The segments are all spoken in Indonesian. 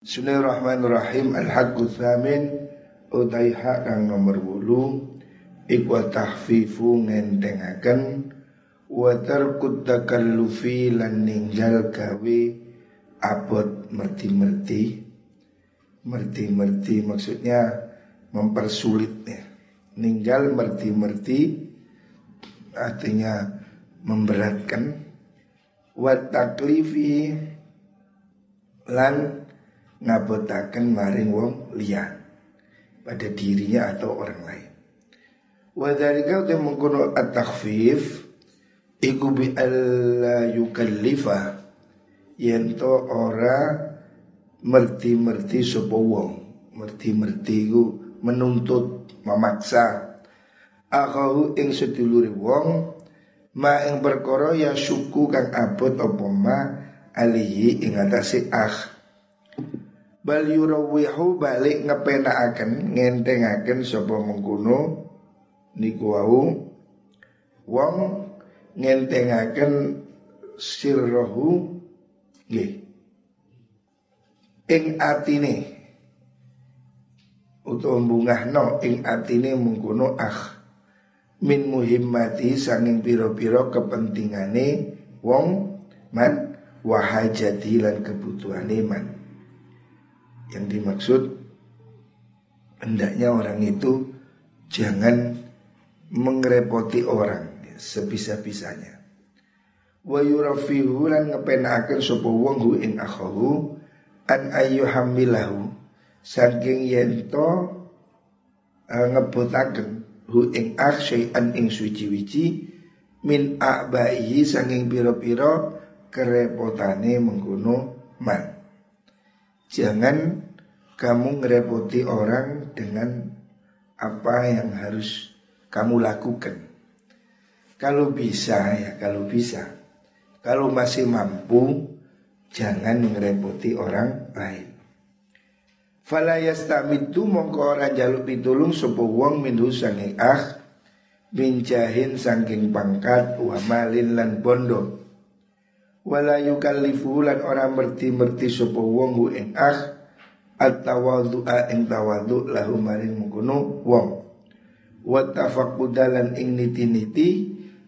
Bismillahirrahmanirrahim. Al-Haqqu Thamin. Utai hak kang nomor bulu Ikwa tahfifu ngentengaken. Wa tarkut takallufi lan ninggal gawe Abot merti-merti. Merti-merti maksudnya mempersulit ya. Ninggal merti-merti Artinya memberatkan. Wa taklifi Lan ngabotaken maring wong liya pada dirinya atau orang lain. Wa dzalika uta mengkono at-takhfif iku bi alla yukallifa yen to ora merti-merti sapa wong. Merti-merti iku menuntut, memaksa akahu ing sedulure wong ma ing perkara ya syuku kang abot apa ma alihi ing atase ah bal balik ngepenakaken ngentengaken sapa mengkono niku wau. Wong ngentengaken sirrohu nggih. Ing atine utawa bungahno ing atine mengkono ah min muhimmati sanging piro-piro kepentingane wong man wahajati lan kebutuhane man yang dimaksud hendaknya orang itu jangan mengrepoti orang sebisa-bisanya. Wa yurafihu lan ngepenaken sapa wong hu ing akhahu an ayyuhamilahu saking yento uh, ngebotaken hu ing akh syai'an ing suci-wici min a'baihi saking pira-pira kerepotane mengkono man. Jangan kamu ngerepoti orang dengan apa yang harus kamu lakukan. Kalau bisa ya, kalau bisa. Kalau masih mampu, jangan ngerepoti orang lain. Fala yastamitu mongko ora jaluk pitulung sapa wong minhu sange ah minjahin saking pangkat wa malin lan bondo wala yukallifu lan ora merti-merti sapa wong hu ing ah at-tawadhu'a ing tawadhu lahu maring mengkono wong. Wa tafaqqudalan ing niti-niti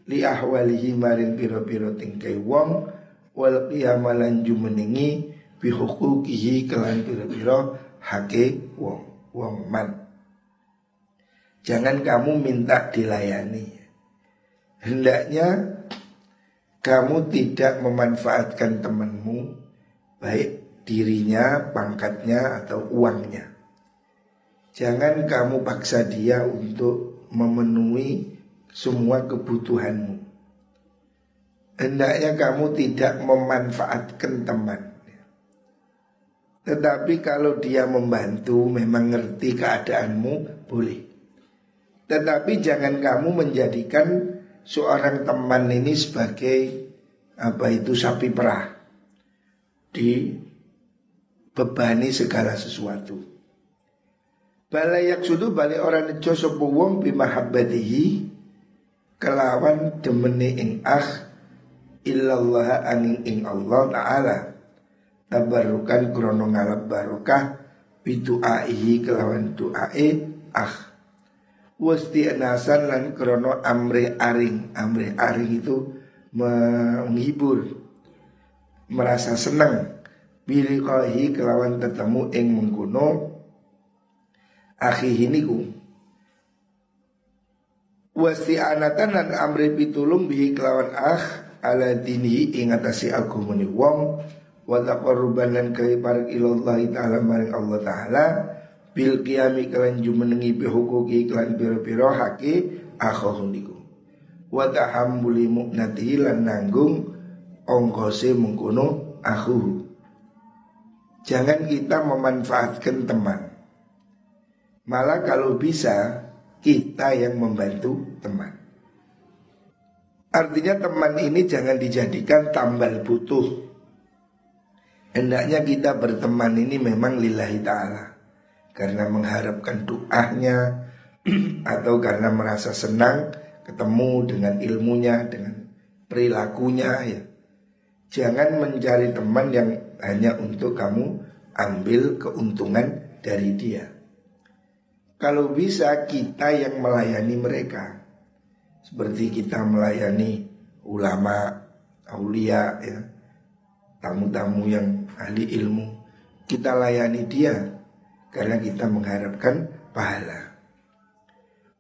li ahwalihi maring pira-pira tingkai wong wal qiyamalan jumenengi bi huquqihi kelan pira-pira hake wong wong man. Jangan kamu minta dilayani. Hendaknya kamu tidak memanfaatkan temanmu baik dirinya, pangkatnya atau uangnya. Jangan kamu paksa dia untuk memenuhi semua kebutuhanmu. Hendaknya kamu tidak memanfaatkan teman. Tetapi kalau dia membantu memang ngerti keadaanmu boleh. Tetapi jangan kamu menjadikan seorang teman ini sebagai apa itu sapi perah. Di bebani segala sesuatu. Balayak sudu balik orang nejo sopo wong kelawan demene ing ah illallah angin ing Allah taala. Tabarukan krono ngalap barokah bidu'aihi kelawan du'ae ah wasti nasan lan krono amre aring. Amre aring itu menghibur merasa senang biliqahi kelawan tetemu ing mengkuno akhihi niku. Wasti anatan lan amre pitulung bihi kelawan akh ala dinihi ing atasi agamane wong. Wa taqarruban lan kai parek ilallah taala maring Allah taala bil qiyami kalan jumenengi bi hukuki kalan pira-pira haki akhahu niku. Wa tahammuli mu'nati lan nanggung ongkose mengkono akhuhu jangan kita memanfaatkan teman. Malah kalau bisa kita yang membantu teman. Artinya teman ini jangan dijadikan tambal butuh. Hendaknya kita berteman ini memang lillahi ta'ala karena mengharapkan doanya atau karena merasa senang ketemu dengan ilmunya, dengan perilakunya ya. Jangan mencari teman yang hanya untuk kamu ambil keuntungan dari dia. Kalau bisa kita yang melayani mereka Seperti kita melayani ulama, aulia ya Tamu-tamu yang ahli ilmu Kita layani dia Karena kita mengharapkan pahala.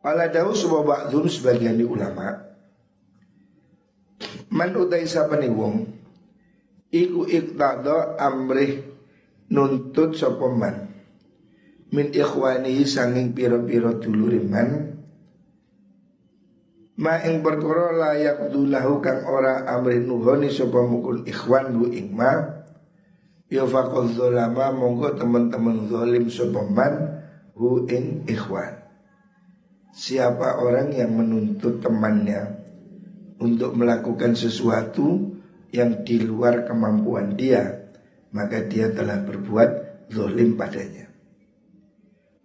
Pala dawu sebuah ba'dun sebagian di ulama. Man utai sapani wong Iku iktado amrih nuntut sopoman min ikhwani sanging piro-piro duluriman ma ing perkara layak dulahu kang ora amri nuhoni sapa mukun ikhwan hu ing ma ya faqul zalama monggo teman-teman zalim sapa man hu ing ikhwan. Siapa orang yang menuntut temannya untuk melakukan sesuatu yang di luar kemampuan dia maka dia telah berbuat zalim padanya.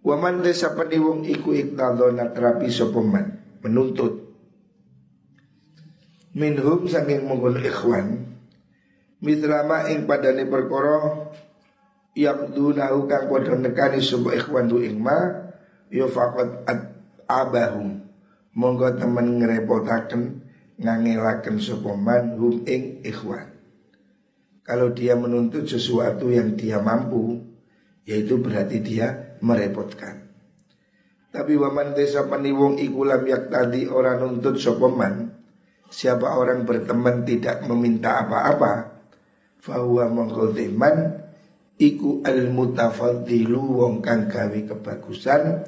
Waman desa wong iku iktadona terapi sopeman Menuntut. Minhum saking menggunakan ikhwan Mitlama ing padane perkara Yang dunahu kang kodo nekani sebuah ikhwan du ingma Yo fakot ad abahum Monggo temen ngerepotaken Ngangelaken sopeman hum ing ikhwan Kalau dia menuntut sesuatu yang dia mampu Yaitu berarti dia merepotkan. Tapi waman desa paniwong ikulam yak tadi orang nuntut sopeman Siapa orang berteman tidak meminta apa-apa Fahuwa mengkodeman Iku al mutafadilu wong kang gawe kebagusan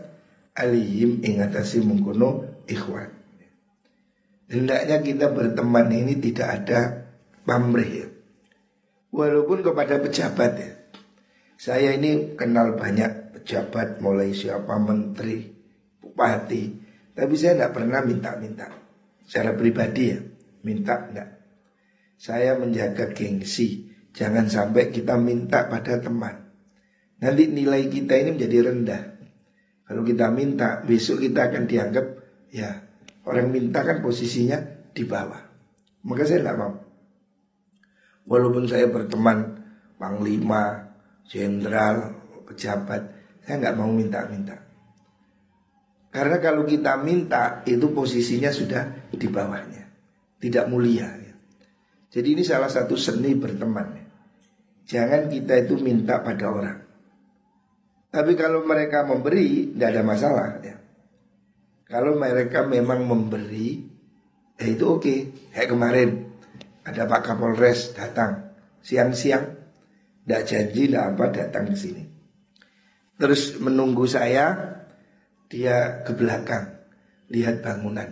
Alihim ingatasi mengkono ikhwan Hendaknya kita berteman ini tidak ada pamrih ya Walaupun kepada pejabat ya Saya ini kenal banyak pejabat mulai siapa menteri, bupati, tapi saya tidak pernah minta-minta. Secara pribadi ya, minta enggak. Saya menjaga gengsi, jangan sampai kita minta pada teman. Nanti nilai kita ini menjadi rendah. Kalau kita minta, besok kita akan dianggap ya orang minta kan posisinya di bawah. Maka saya tidak mau. Walaupun saya berteman panglima, jenderal, pejabat, saya nggak mau minta-minta. Karena kalau kita minta itu posisinya sudah di bawahnya, tidak mulia. Jadi ini salah satu seni berteman. Jangan kita itu minta pada orang. Tapi kalau mereka memberi, tidak ada masalah. Ya. Kalau mereka memang memberi, ya itu oke. Okay. Kayak kemarin ada Pak Kapolres datang siang-siang, tidak janji, tidak apa datang ke sini. Terus menunggu saya Dia ke belakang Lihat bangunan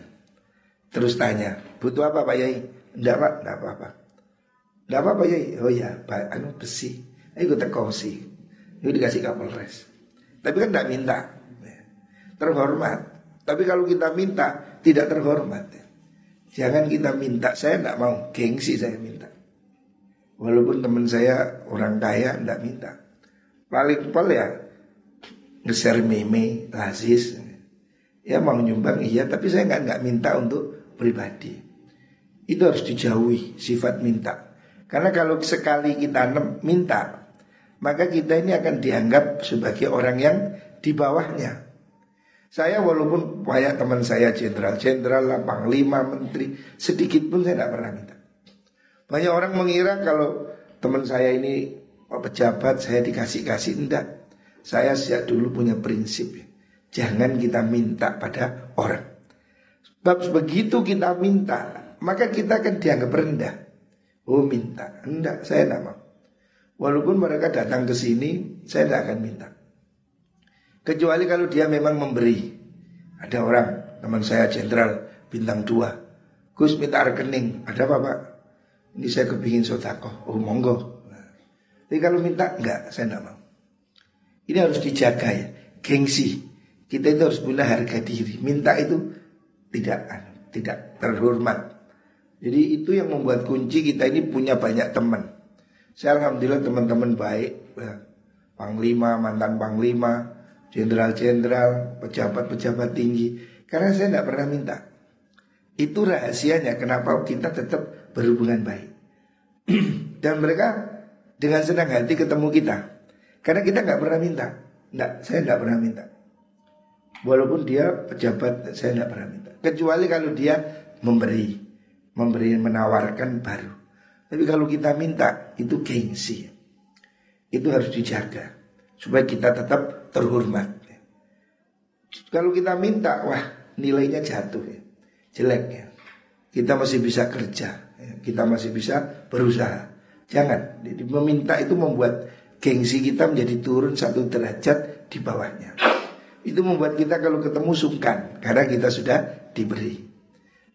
Terus tanya Butuh apa Pak Yai? Tidak Pak, tidak apa-apa. Tidak apa-apa Yai? Oh ya, Pak, anu besi. Ayo kita kosi Ini dikasih kapolres Tapi kan tidak minta. Terhormat. Tapi kalau kita minta Tidak terhormat. Jangan kita minta Saya tidak mau. Gengsi saya minta. Walaupun teman saya orang kaya tidak minta. Paling paling ya ngeser meme, lazis. Ya mau nyumbang iya, tapi saya nggak nggak minta untuk pribadi. Itu harus dijauhi sifat minta. Karena kalau sekali kita minta, maka kita ini akan dianggap sebagai orang yang di bawahnya. Saya walaupun banyak teman saya jenderal-jenderal, panglima, menteri, sedikit pun saya tidak pernah minta. Banyak orang mengira kalau teman saya ini pejabat saya dikasih-kasih, enggak. Saya sejak dulu punya prinsip ya. Jangan kita minta pada orang Sebab begitu kita minta Maka kita akan dianggap rendah. Oh minta. Enggak saya tidak mau. Walaupun mereka datang ke sini Saya tidak akan minta. Kecuali kalau dia memang memberi. Ada orang teman saya jenderal Bintang dua. Gus minta rekening. Ada apa pak? Ini saya kepingin sotakoh. Oh monggo. Tapi kalau minta enggak saya tidak mau. Ini harus dijaga ya, gengsi. Kita itu harus punya harga diri. Minta itu tidak tidak terhormat. Jadi itu yang membuat kunci kita ini punya banyak teman. Saya alhamdulillah teman-teman baik, ya. panglima, mantan panglima, jenderal-jenderal, pejabat-pejabat tinggi. Karena saya tidak pernah minta. Itu rahasianya kenapa kita tetap berhubungan baik. Dan mereka dengan senang hati ketemu kita. Karena kita nggak pernah minta. Nggak, saya nggak pernah minta. Walaupun dia pejabat, saya nggak pernah minta. Kecuali kalau dia memberi, memberi menawarkan baru. Tapi kalau kita minta itu gengsi. Itu harus dijaga supaya kita tetap terhormat. Kalau kita minta, wah nilainya jatuh ya, jelek ya. Kita masih bisa kerja, ya. kita masih bisa berusaha. Jangan, jadi meminta itu membuat gengsi kita menjadi turun satu derajat di bawahnya. Itu membuat kita kalau ketemu sungkan karena kita sudah diberi.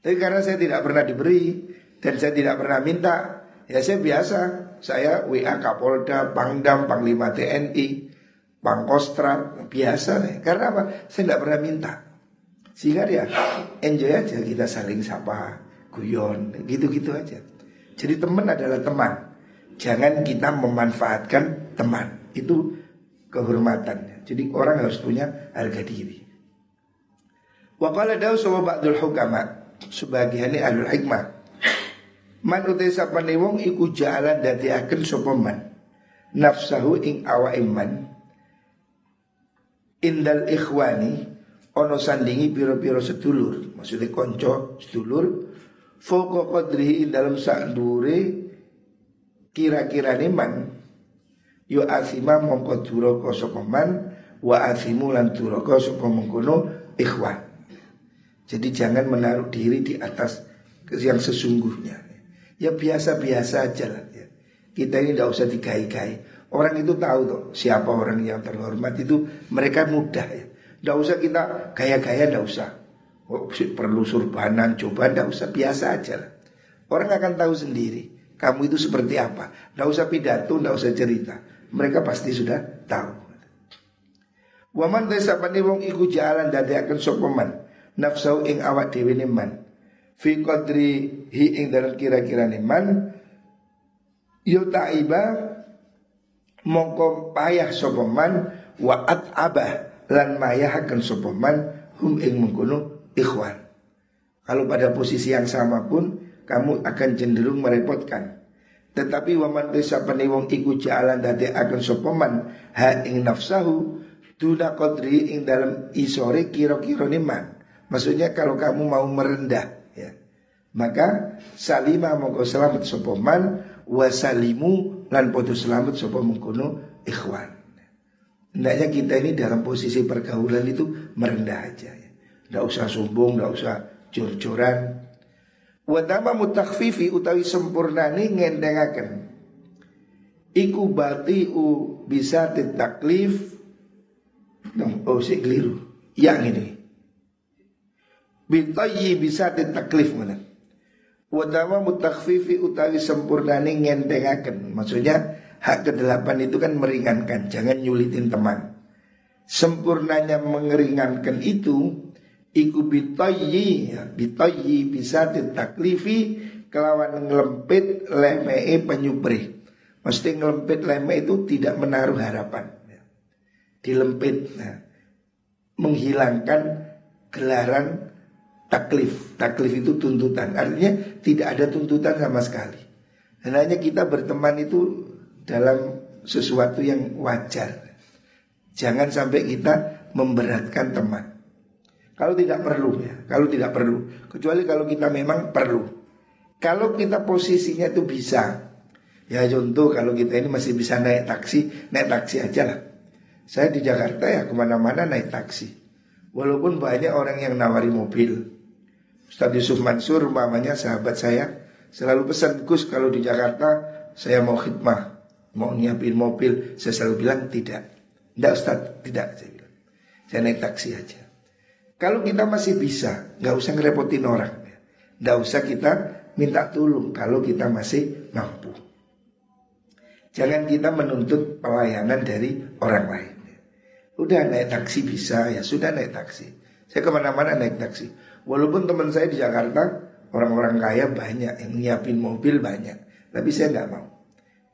Tapi karena saya tidak pernah diberi dan saya tidak pernah minta, ya saya biasa. Saya WA Kapolda, Pangdam, Panglima TNI, Pangkostrat, biasa. Karena apa? Saya tidak pernah minta. Sehingga ya enjoy aja kita saling sapa, guyon, gitu-gitu aja. Jadi teman adalah teman. Jangan kita memanfaatkan teman. Itu kehormatan. Jadi orang harus punya harga diri. Wa sama ba'dul hukama sebagian ahlul hikmah. Man utai sapane wong iku jalan dadiaken sapa man? Nafsahu ing awa iman indal ikhwani ono sandingi piro-piro sedulur. Maksudnya konco sedulur. Foko kodri dalam sak dure kira-kira man. Yo asima mongko duraka sapa man wa asimu lan duraka sapa mengkono ikhwan. Jadi jangan menaruh diri di atas yang sesungguhnya. Ya biasa-biasa aja lah ya. Kita ini tidak usah digai-gai. Orang itu tahu tuh siapa orang yang terhormat itu mereka mudah ya. Tidak usah kita gaya-gaya, tidak usah. Oh, perlu surbanan, coba, tidak usah biasa aja lah. Orang akan tahu sendiri kamu itu seperti apa. Tidak usah pidato, tidak usah cerita mereka pasti sudah tahu. Waman desa wong iku jalan akan sopeman nafsau ing awak dewi man fi qadri hi ing dalam kira-kira man yo taiba mongko payah sopeman wa abah lan akan sopeman hum ing mengkono ikhwan. Kalau pada posisi yang sama pun kamu akan cenderung merepotkan. Tetapi waman desa wong iku jalan dadi akan sopeman ha ing nafsahu tuna kodri ing dalam isore kiro-kiro niman. Maksudnya kalau kamu mau merendah ya. Maka salima mongko selamat sopeman wasalimu lan podo selamat sopo mengkono ikhwan. Hendaknya kita ini dalam posisi pergaulan itu merendah aja ya. Tidak usah sombong, tidak usah jor-joran, Wa mutakfifi utawi sempurnani ngendengaken. Iku batiu bisa ditaklif Oh si keliru Yang ini Bitayi bisa ditaklif mana? Wadama mutakfifi utawi sempurnani ngendengaken. Maksudnya hak kedelapan itu kan meringankan. Jangan nyulitin teman. Sempurnanya mengeringankan itu Iku bitoyi ya, Bitoyi bisa ditaklifi Kelawan ngelempit lemei penyubri Mesti ngelempit lemei itu tidak menaruh harapan ya. Dilempit nah, Menghilangkan gelaran taklif Taklif itu tuntutan Artinya tidak ada tuntutan sama sekali Dan hanya kita berteman itu dalam sesuatu yang wajar Jangan sampai kita memberatkan teman kalau tidak perlu ya, kalau tidak perlu. Kecuali kalau kita memang perlu. Kalau kita posisinya itu bisa, ya contoh kalau kita ini masih bisa naik taksi, naik taksi aja lah. Saya di Jakarta ya ke mana-mana naik taksi. Walaupun banyak orang yang nawari mobil. Ustaz Yusuf Mansur mamanya sahabat saya selalu pesan Gus kalau di Jakarta saya mau khidmah, mau nyiapin mobil, saya selalu bilang tidak. Tidak Ustaz, tidak saya bilang. Saya naik taksi aja. Kalau kita masih bisa, nggak usah ngerepotin orang, nggak usah kita minta tolong kalau kita masih mampu. Jangan kita menuntut pelayanan dari orang lain. Udah naik taksi bisa ya sudah naik taksi. Saya ke mana-mana naik taksi. Walaupun teman saya di Jakarta orang-orang kaya banyak yang nyiapin mobil banyak, tapi saya nggak mau.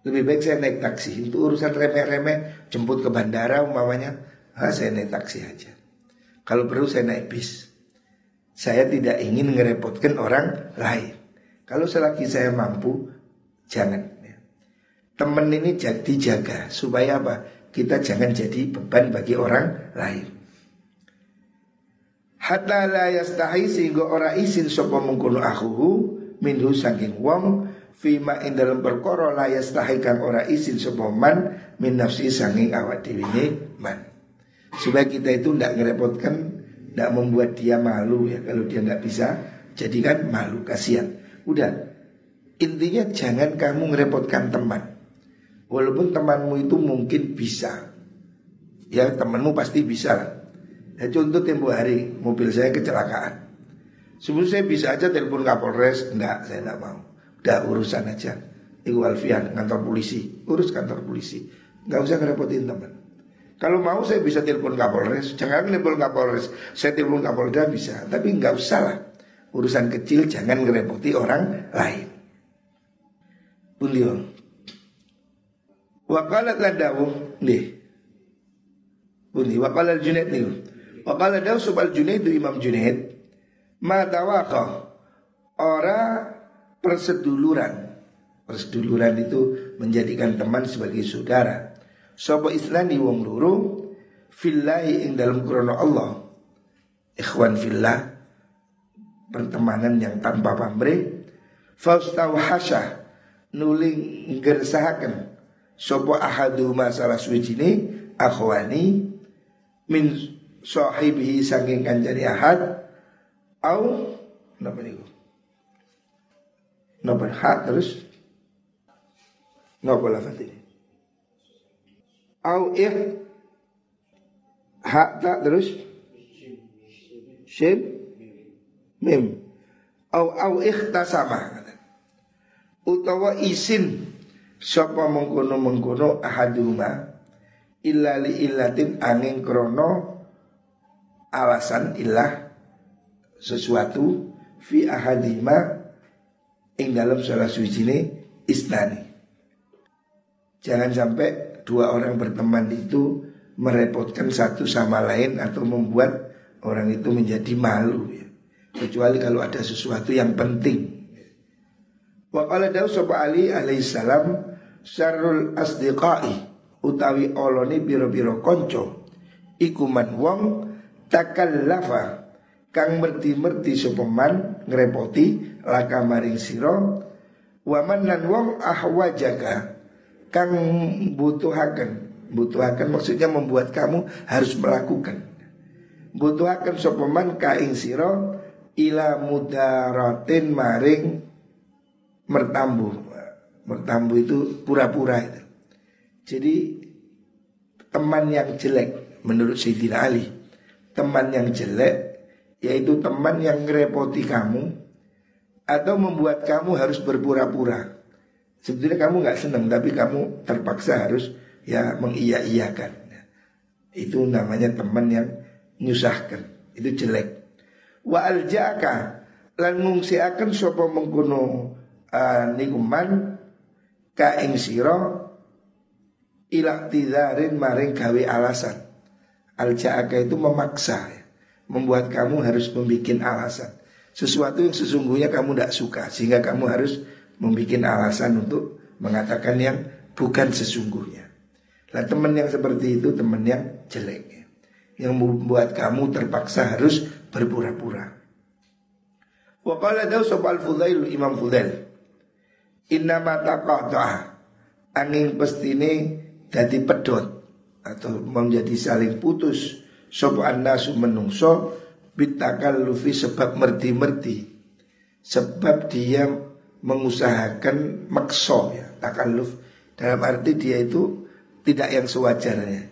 Lebih baik saya naik taksi. Itu urusan remeh-remeh, jemput ke bandara umpamanya, ah, saya naik taksi aja. Kalau perlu saya naik bis. Saya tidak ingin ngerepotkan orang lain. Kalau selagi saya mampu, jangan. Temen ini jadi jaga supaya apa? kita jangan jadi beban bagi orang lain. Hatta la yastahi sehingga ora isin sapa mengkono akhuhu minhu saking wong fima ing dalam perkara la yastahi kang ora isin sapa man min nafsi saking awak dhewe man. Supaya kita itu tidak ngerepotkan, tidak membuat dia malu ya kalau dia tidak bisa jadikan malu kasihan. Udah intinya jangan kamu ngerepotkan teman. Walaupun temanmu itu mungkin bisa Ya temanmu pasti bisa lah Ya contoh tempo hari mobil saya kecelakaan. Sebelum saya bisa aja telepon Kapolres Enggak saya enggak mau. Udah urusan aja. Iku Alfian kantor polisi. Urus kantor polisi. Enggak usah ngerepotin teman. Kalau mau saya bisa telepon Kapolres. Jangan telepon Kapolres. Saya telepon Kapolda bisa Tapi enggak usah lah. Urusan kecil jangan ngerepoti orang lain. Beliau Wakalat ladawu nih. Bunyi wakalat Junaid nih. Wakalat dawu subal Junaid Imam Junaid. Matawaka Ora perseduluran. Perseduluran itu menjadikan teman sebagai saudara. Sopo islami wong luru Fillahi ing dalam krono Allah. Ikhwan fillah Pertemanan yang tanpa pamrih. Faustau hasyah Nuling gersahaken Sopo ahadu masalah suci ini Akhwani Min sahibihi saking kanjani ahad Au Napa niku? Napa hak terus? Napa lafad ini? Au ih Hak tak terus? Shin Mim. Au au ikhtasama Utawa isin Sapa mengkono mengkono ahaduma illa li illatin angin krono alasan ilah sesuatu fi ahadima ing dalam salah suci ini istani. Jangan sampai dua orang berteman itu merepotkan satu sama lain atau membuat orang itu menjadi malu ya. Kecuali kalau ada sesuatu yang penting. Wa qala Daud Ali alaihissalam syarrul asdiqai utawi oloni biro-biro konco ikuman wong takallafa. Kang merti-merti sopeman ngrepoti laka maring siro waman nan wong ahwajaga. Kang butuhaken butuhaken maksudnya membuat kamu harus melakukan. Butuhaken sopeman kaing siro ila mudaratin maring mertambuh Bertambu itu pura-pura itu. Jadi teman yang jelek menurut Sayyidina Ali, teman yang jelek yaitu teman yang ngerepoti kamu atau membuat kamu harus berpura-pura. Sebetulnya kamu nggak senang tapi kamu terpaksa harus ya mengiya-iyakan. Itu namanya teman yang nyusahkan. Itu jelek. Wa aljaka lan ngungsiaken sapa mengkono uh, nikuman ka ing sira ila tidarin maring gawe alasan. Al itu memaksa, membuat kamu harus membuat alasan. Sesuatu yang sesungguhnya kamu tidak suka sehingga kamu harus membuat alasan untuk mengatakan yang bukan sesungguhnya. Nah teman yang seperti itu teman yang jelek Yang membuat kamu terpaksa harus berpura-pura Wa qala daw al Fudail Imam Fudail Inna mata Angin pestine jadi pedot Atau menjadi saling putus Sopo nasu menungso Bitakal lufi sebab merti-merti Sebab dia mengusahakan makso ya Takalluf. Dalam arti dia itu tidak yang sewajarnya.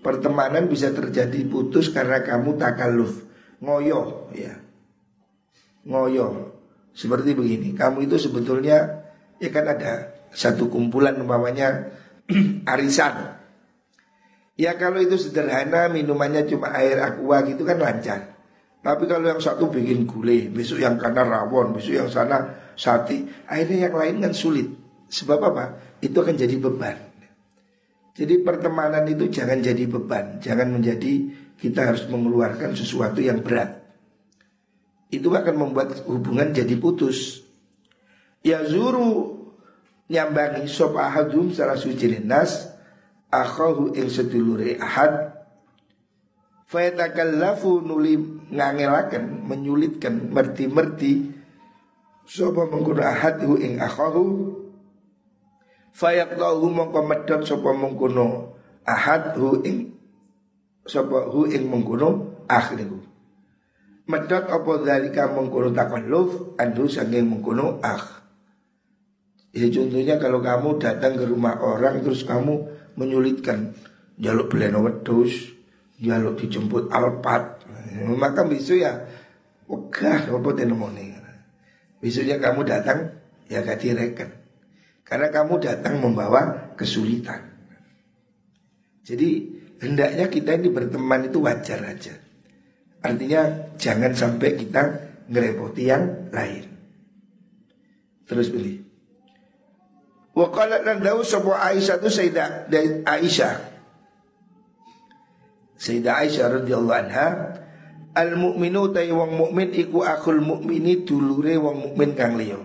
Pertemanan bisa terjadi putus karena kamu takalluf. Ngoyo ya. Ngoyo. Seperti begini Kamu itu sebetulnya ya kan ada satu kumpulan umpamanya arisan. Ya kalau itu sederhana minumannya cuma air aqua gitu kan lancar. Tapi kalau yang satu bikin gulai, besok yang kanan rawon, besok yang sana sate, akhirnya yang lain kan sulit. Sebab apa? Itu akan jadi beban. Jadi pertemanan itu jangan jadi beban, jangan menjadi kita harus mengeluarkan sesuatu yang berat. Itu akan membuat hubungan jadi putus. Ya zuru nyambangi sop ahadum salah suci nas akhahu ing sedulure ahad Fayatakallafu nuli ngangelaken menyulitkan merti-merti sapa mengkono ahad hu ing akhahu fayaqtahu mongko medhot sapa mengkono ahad hu ing sapa hu ing mengkono akhliku medhot apa dalika mengkono takalluf andu saking mengkono akh. Ya contohnya kalau kamu datang ke rumah orang terus kamu menyulitkan jaluk beleno wedus, jaluk dijemput alpat, maka besok ya wegah apa tenemone. Besoknya kamu datang ya gak direken. Karena kamu datang membawa kesulitan. Jadi hendaknya kita ini berteman itu wajar aja. Artinya jangan sampai kita ngerepoti yang lain. Terus beli. Wa qalat lan dawu sapa Aisyah tu Sayyidah Aisyah. Sayyidah Aisyah radhiyallahu anha Al mukminu ta wong mukmin iku akhul mukmini dulure wong mukmin kang liya.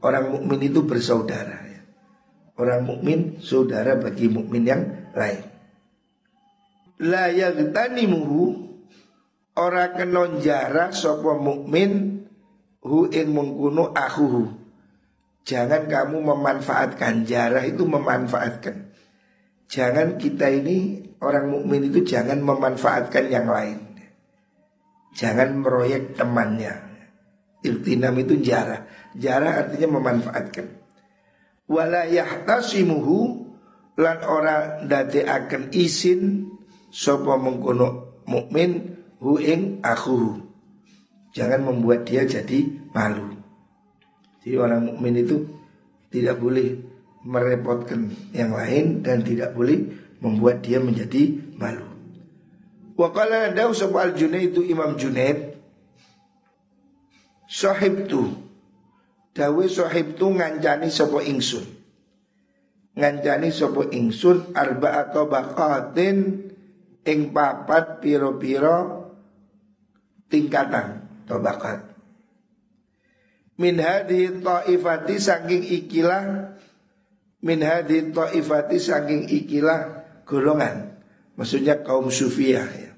Orang mukmin itu bersaudara ya. Orang mukmin saudara bagi mukmin yang lain. La yaghtanimuhu ora kena jara sapa mukmin hu ing mengkuno akhuhu Jangan kamu memanfaatkan jarah itu memanfaatkan. Jangan kita ini orang mukmin itu jangan memanfaatkan yang lain. Jangan meroyek temannya. Irtinam itu jarah. Jarah artinya memanfaatkan. Wala yahtasimuhu lan ora akan izin sapa mengkono mukmin hu ing. Jangan membuat dia jadi malu. Jadi orang mukmin itu tidak boleh merepotkan yang lain dan tidak boleh membuat dia menjadi malu. Wa qala dawu al Junaid itu Imam Junaid sahib tu dawe sahib tu ngancani sapa ingsun. Ngancani sapa ingsun arba atau bakatin ing papat piro-piro tingkatan tobakat min hadhi ta'ifati saking ikilah min hadhi ta'ifati saking ikilah golongan. Maksudnya kaum sufiyah ya.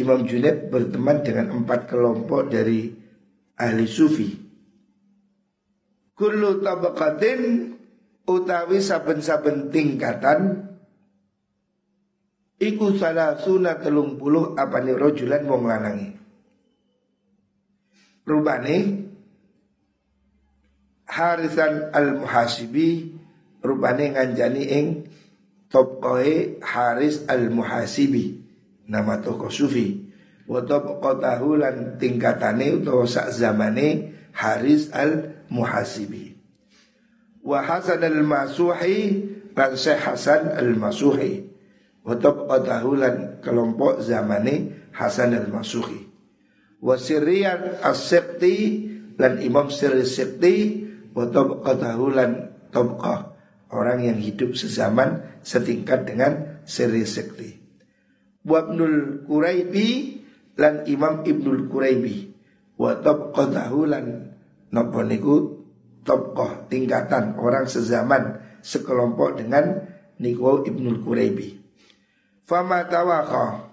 Imam Junaid berteman dengan empat kelompok dari ahli sufi. Kullu tabaqatin utawi saben-saben tingkatan iku salah sunat telung puluh apa nih rojulan wong lanangi rubane Harisan al-Muhasibi rubane nganjani ing topkoe Haris al-Muhasibi nama toko sufi. Wa topqatahu lan tingkatane utawa sak zamane Haris al-Muhasibi. Wa Hasan al-Masuhi lan Syekh Hasan al-Masuhi. Wa topqatahu lan kelompok zamane Hasan al-Masuhi wa sirriyan as-siqti lan Imam Sirri Siqti wa tabqatahu lan tabqah. Orang yang hidup sezaman setingkat dengan Sirri Siqti wa Ibnul Quraibi lan Imam Ibnul Quraibi. Wa tabqatahu lan napa niku? Tingkatan orang sezaman sekelompok dengan niku Ibnul Quraibi. Fama tawaqa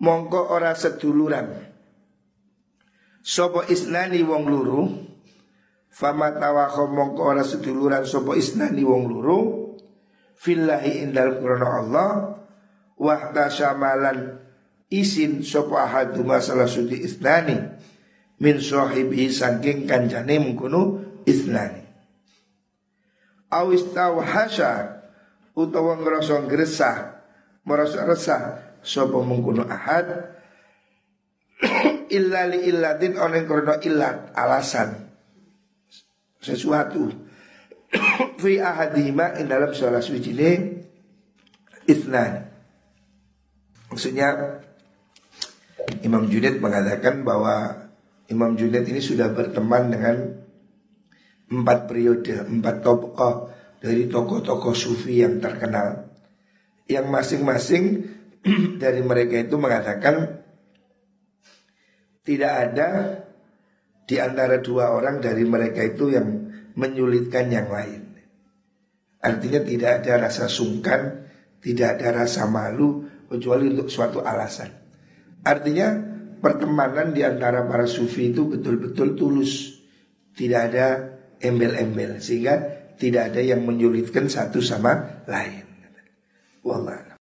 mongko ora seduluran Sopo isnani wong luru? Fama tawakho mongko ora seduluran Sopo isnani wong luru? Fillahi indal krono Allah. Wahda syamalan Isin sopo ahaduma salah sudi isnani. Min sohibi sangking kanjane mengkunu isnani. Awis tawhasya Utawa ngerasa ngresah Merasa resah Sopo mengkunu ahad illa li illatin oneng krono illat alasan. Sesuatu. Fi ahadima in dalam salah ini isnan. Maksudnya Imam Junaid mengatakan bahwa Imam Junaid ini sudah berteman dengan empat periode, empat tokoh dari tokoh-tokoh sufi yang terkenal, yang masing-masing dari mereka itu mengatakan tidak ada di antara dua orang dari mereka itu yang menyulitkan yang lain. Artinya tidak ada rasa sungkan, tidak ada rasa malu kecuali untuk suatu alasan. Artinya pertemanan di antara para sufi itu betul-betul tulus, tidak ada embel-embel sehingga tidak ada yang menyulitkan satu sama lain. Wallah.